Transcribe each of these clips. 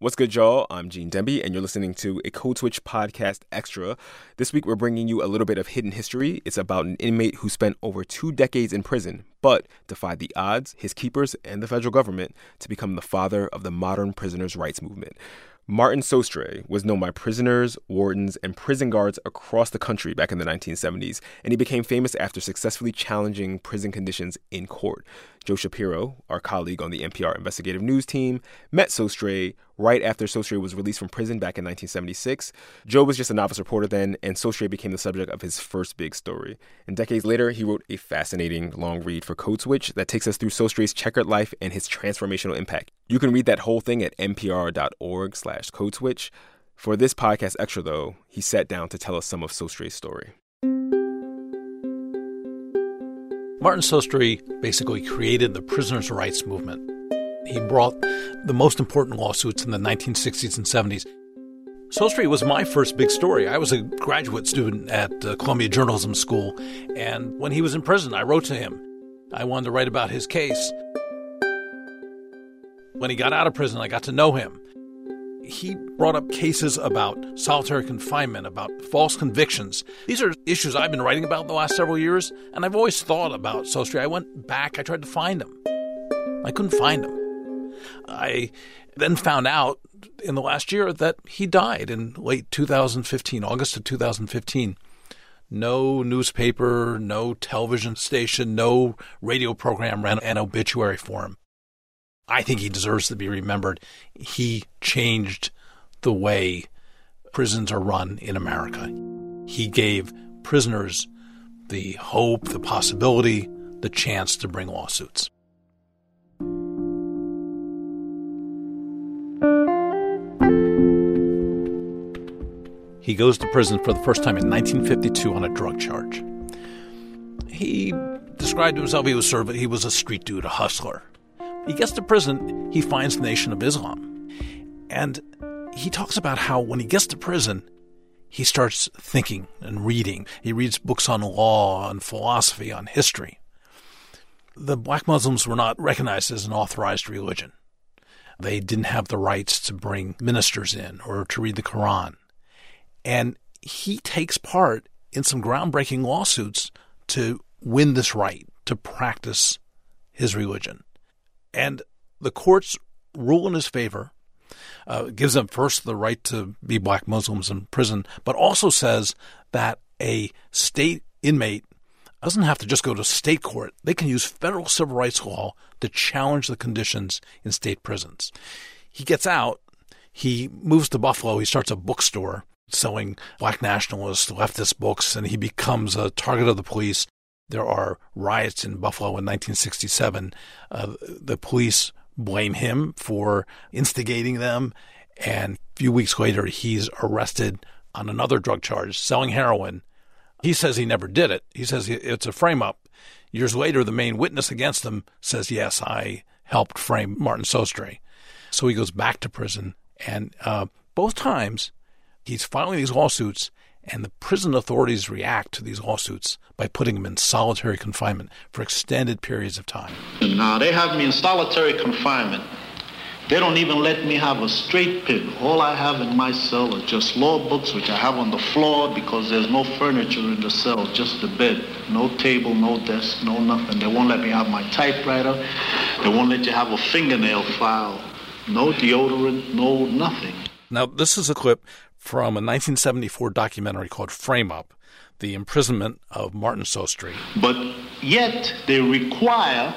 What's good, y'all? I'm Gene Demby, and you're listening to a Code Switch podcast extra. This week, we're bringing you a little bit of hidden history. It's about an inmate who spent over two decades in prison, but defied the odds, his keepers, and the federal government to become the father of the modern prisoners' rights movement. Martin Sostre was known by prisoners, wardens, and prison guards across the country back in the 1970s, and he became famous after successfully challenging prison conditions in court. Joe Shapiro, our colleague on the NPR investigative news team, met Sostre right after Sostre was released from prison back in 1976. Joe was just a novice reporter then, and Sostre became the subject of his first big story. And decades later, he wrote a fascinating long read for Code Switch that takes us through Sostre's checkered life and his transformational impact. You can read that whole thing at npr.org slash codeswitch. For this podcast extra, though, he sat down to tell us some of Sostre's story. Martin Sostre basically created the prisoners' rights movement. He brought the most important lawsuits in the 1960s and 70s. Sostre was my first big story. I was a graduate student at uh, Columbia Journalism School, and when he was in prison, I wrote to him. I wanted to write about his case. When he got out of prison, I got to know him he brought up cases about solitary confinement, about false convictions. These are issues I've been writing about the last several years, and I've always thought about Sostre. I went back, I tried to find him. I couldn't find him. I then found out in the last year that he died in late 2015, August of 2015. No newspaper, no television station, no radio program ran an obituary for him. I think he deserves to be remembered. He changed the way prisons are run in America. He gave prisoners the hope, the possibility, the chance to bring lawsuits. He goes to prison for the first time in 1952 on a drug charge. He described himself he was sort of he was a street dude, a hustler. He gets to prison, he finds the Nation of Islam. And he talks about how when he gets to prison, he starts thinking and reading. He reads books on law, on philosophy, on history. The black Muslims were not recognized as an authorized religion. They didn't have the rights to bring ministers in or to read the Quran. And he takes part in some groundbreaking lawsuits to win this right to practice his religion. And the courts rule in his favor, uh, gives them first the right to be black Muslims in prison, but also says that a state inmate doesn't have to just go to state court. They can use federal civil rights law to challenge the conditions in state prisons. He gets out, he moves to Buffalo, he starts a bookstore selling black nationalist, leftist books, and he becomes a target of the police. There are riots in Buffalo in 1967. Uh, the police blame him for instigating them. And a few weeks later, he's arrested on another drug charge, selling heroin. He says he never did it. He says it's a frame up. Years later, the main witness against him says, Yes, I helped frame Martin Sostre. So he goes back to prison. And uh, both times, he's filing these lawsuits and the prison authorities react to these lawsuits by putting him in solitary confinement for extended periods of time. Now, they have me in solitary confinement. They don't even let me have a straight pen. All I have in my cell are just law books, which I have on the floor because there's no furniture in the cell, just the bed. No table, no desk, no nothing. They won't let me have my typewriter. They won't let you have a fingernail file. No deodorant, no nothing. Now, this is a clip from a 1974 documentary called Frame Up The Imprisonment of Martin Sostre. But yet, they require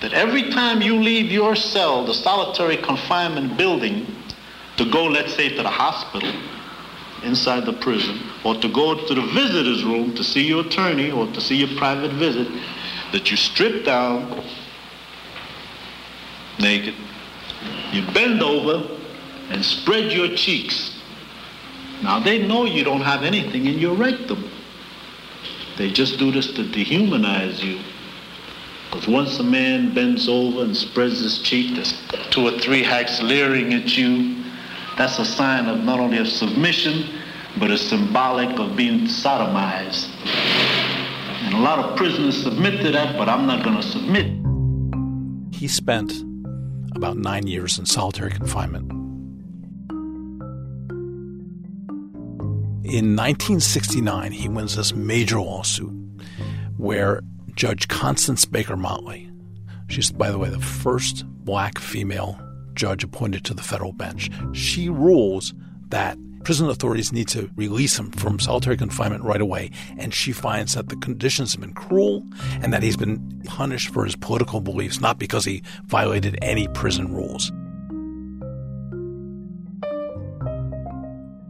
that every time you leave your cell, the solitary confinement building, to go, let's say, to the hospital inside the prison, or to go to the visitor's room to see your attorney or to see your private visit, that you strip down naked, you bend over and spread your cheeks now they know you don't have anything in your rectum. They just do this to dehumanize you. Because once a man bends over and spreads his cheek, there's two or three hacks leering at you. That's a sign of not only of submission, but it's symbolic of being sodomized. And a lot of prisoners submit to that, but I'm not going to submit. He spent about nine years in solitary confinement. In 1969, he wins this major lawsuit where Judge Constance Baker Motley, she's, by the way, the first black female judge appointed to the federal bench, she rules that prison authorities need to release him from solitary confinement right away. And she finds that the conditions have been cruel and that he's been punished for his political beliefs, not because he violated any prison rules.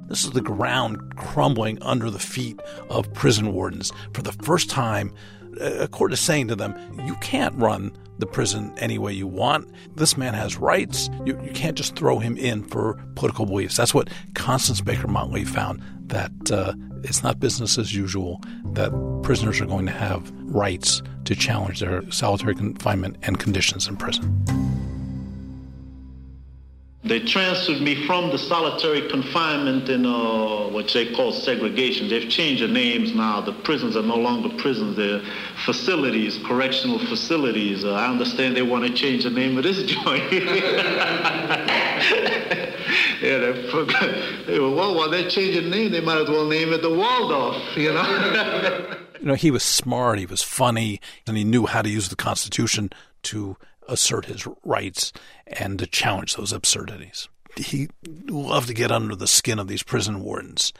This is the ground crumbling under the feet of prison wardens. For the first time, a court is saying to them, you can't run the prison any way you want. This man has rights. You, you can't just throw him in for political beliefs. That's what Constance Baker Motley found that uh, it's not business as usual, that prisoners are going to have rights to challenge their solitary confinement and conditions in prison. They transferred me from the solitary confinement in uh, what they call segregation. They've changed the names now. The prisons are no longer prisons. They're facilities, correctional facilities. Uh, I understand they want to change the name of this joint. yeah, they, were, well, while they're changing the name, they might as well name it the Waldorf, you know? you know, he was smart, he was funny, and he knew how to use the Constitution to assert his rights and to challenge those absurdities. He loved to get under the skin of these prison wardens.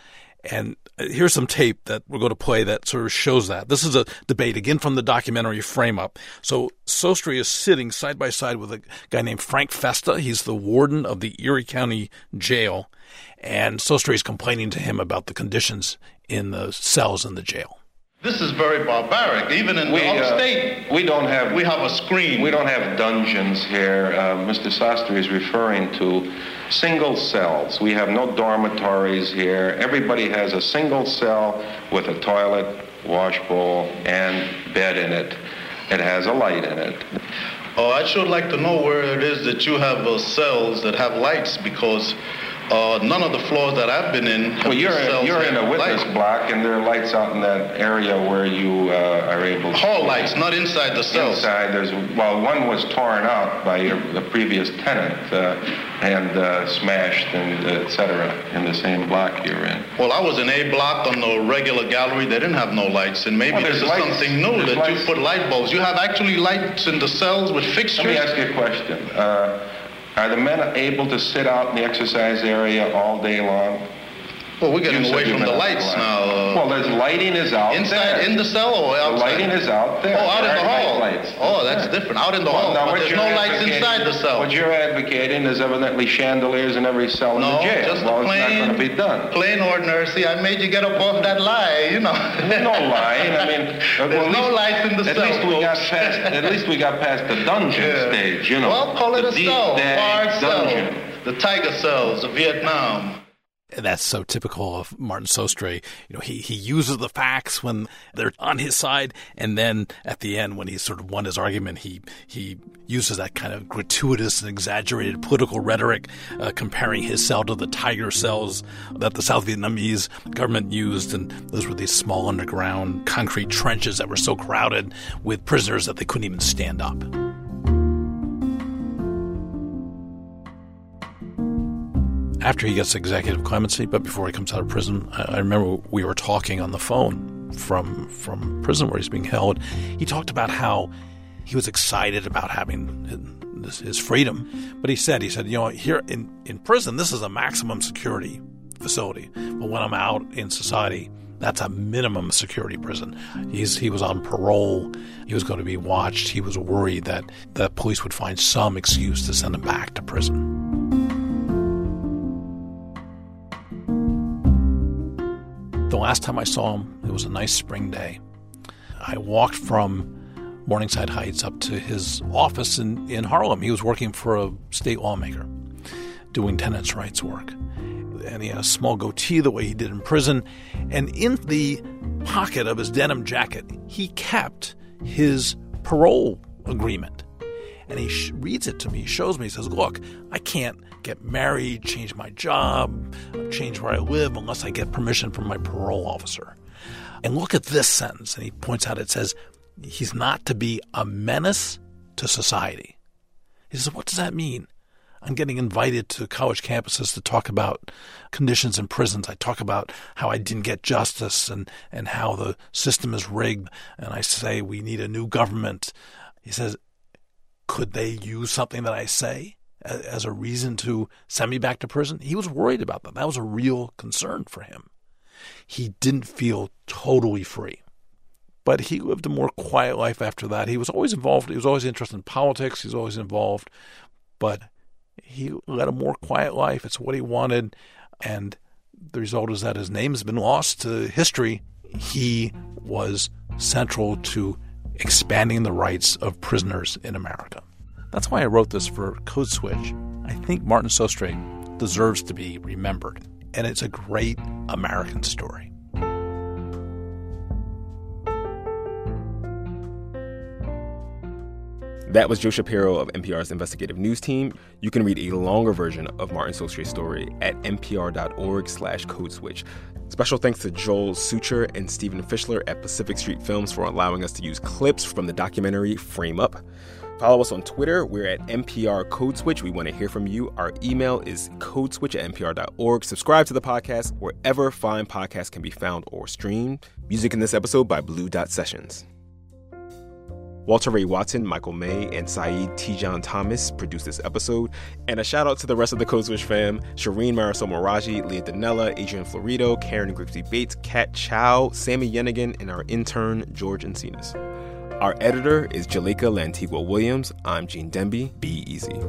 And uh, here's some tape that we're going to play that sort of shows that. This is a debate, again, from the documentary Frame Up. So Sostre is sitting side by side with a guy named Frank Festa. He's the warden of the Erie County Jail. And Sostre is complaining to him about the conditions in the cells in the jail. This is very barbaric. Even in we, the uh, upstate, uh, we don't have. We have a screen. We don't have dungeons here. Uh, Mr. Sostre is referring to single cells. We have no dormitories here. Everybody has a single cell with a toilet, wash bowl, and bed in it. It has a light in it. Oh, I should like to know where it is that you have uh, cells that have lights because uh, none of the floors that I've been in. Well, you're in, you're in a witness light. block, and there are lights out in that area where you uh, are able. to... Hall lights, not inside the cells. Inside, there's well, one was torn out by your, the previous tenant uh, and uh, smashed and etc. in the same block you're in. Well, I was in A block on the regular gallery. They didn't have no lights, and maybe well, this is lights. something new there's that lights. you put light bulbs. You have actually lights in the cells with fixtures. Let me ask you a question. Are the men able to sit out in the exercise area all day long? Well, we're getting away from the lights now. Uh, well, there's lighting is out inside there. in the cell or outside? The lighting is out there. Oh, out there in the hall. Lights. Oh, that's yeah. different. Out in the well, hall. Now, there's no lights inside the cell. What you're advocating is evidently chandeliers in every cell no, in the jail. No, just well, plain, it's not be done. Plain ordinary. See, I made you get up off that lie. You know. No lying. I mean, there's well, no lights in the at cell. Least we got past, at least we got past the dungeon yeah. stage. You know. Well, call it the a cell. Bar dungeon. cell. The tiger cells of Vietnam that's so typical of Martin Sostre. You know, he, he uses the facts when they're on his side, and then at the end, when he's sort of won his argument, he he uses that kind of gratuitous and exaggerated political rhetoric, uh, comparing his cell to the tiger cells that the South Vietnamese government used, and those were these small underground concrete trenches that were so crowded with prisoners that they couldn't even stand up. After he gets executive clemency, but before he comes out of prison, I, I remember we were talking on the phone from from prison where he's being held. He talked about how he was excited about having his, his freedom, but he said he said you know here in in prison this is a maximum security facility, but when I'm out in society. That's a minimum security prison. He's he was on parole. He was going to be watched. He was worried that the police would find some excuse to send him back to prison. The last time I saw him, it was a nice spring day. I walked from Morningside Heights up to his office in, in Harlem. He was working for a state lawmaker doing tenants' rights work. And he had a small goatee the way he did in prison. And in the pocket of his denim jacket, he kept his parole agreement. And he sh- reads it to me, he shows me, he says, Look, I can't get married, change my job, change where I live unless I get permission from my parole officer. And look at this sentence. And he points out it says, he's not to be a menace to society. He says, what does that mean? I'm getting invited to college campuses to talk about conditions in prisons. I talk about how I didn't get justice and, and how the system is rigged. And I say we need a new government. He says, could they use something that I say as a reason to send me back to prison? He was worried about that. That was a real concern for him. He didn't feel totally free. But he lived a more quiet life after that. He was always involved. He was always interested in politics. He was always involved. But he led a more quiet life. It's what he wanted. And the result is that his name has been lost to history. He was central to expanding the rights of prisoners in America. That's why I wrote this for Code Switch. I think Martin Sostre deserves to be remembered, and it's a great American story. That was Joe Shapiro of NPR's investigative news team. You can read a longer version of Martin Sostre's story at npr.org slash codeswitch. Special thanks to Joel Sucher and Stephen Fischler at Pacific Street Films for allowing us to use clips from the documentary Frame Up. Follow us on Twitter. We're at NPR Codeswitch. We want to hear from you. Our email is codeswitch at npr.org. Subscribe to the podcast wherever fine podcasts can be found or streamed. Music in this episode by Blue Dot Sessions. Walter Ray Watson, Michael May, and Saeed Tijan Thomas produced this episode. And a shout out to the rest of the Code Switch fam Shereen Marisol Meraji, Leah Donnella, Adrian Florido, Karen Grigsby Bates, Kat Chow, Sami Yenigun, and our intern, George Encinas. Our editor is Jalika Lantigua Williams. I'm Gene Demby. Be easy.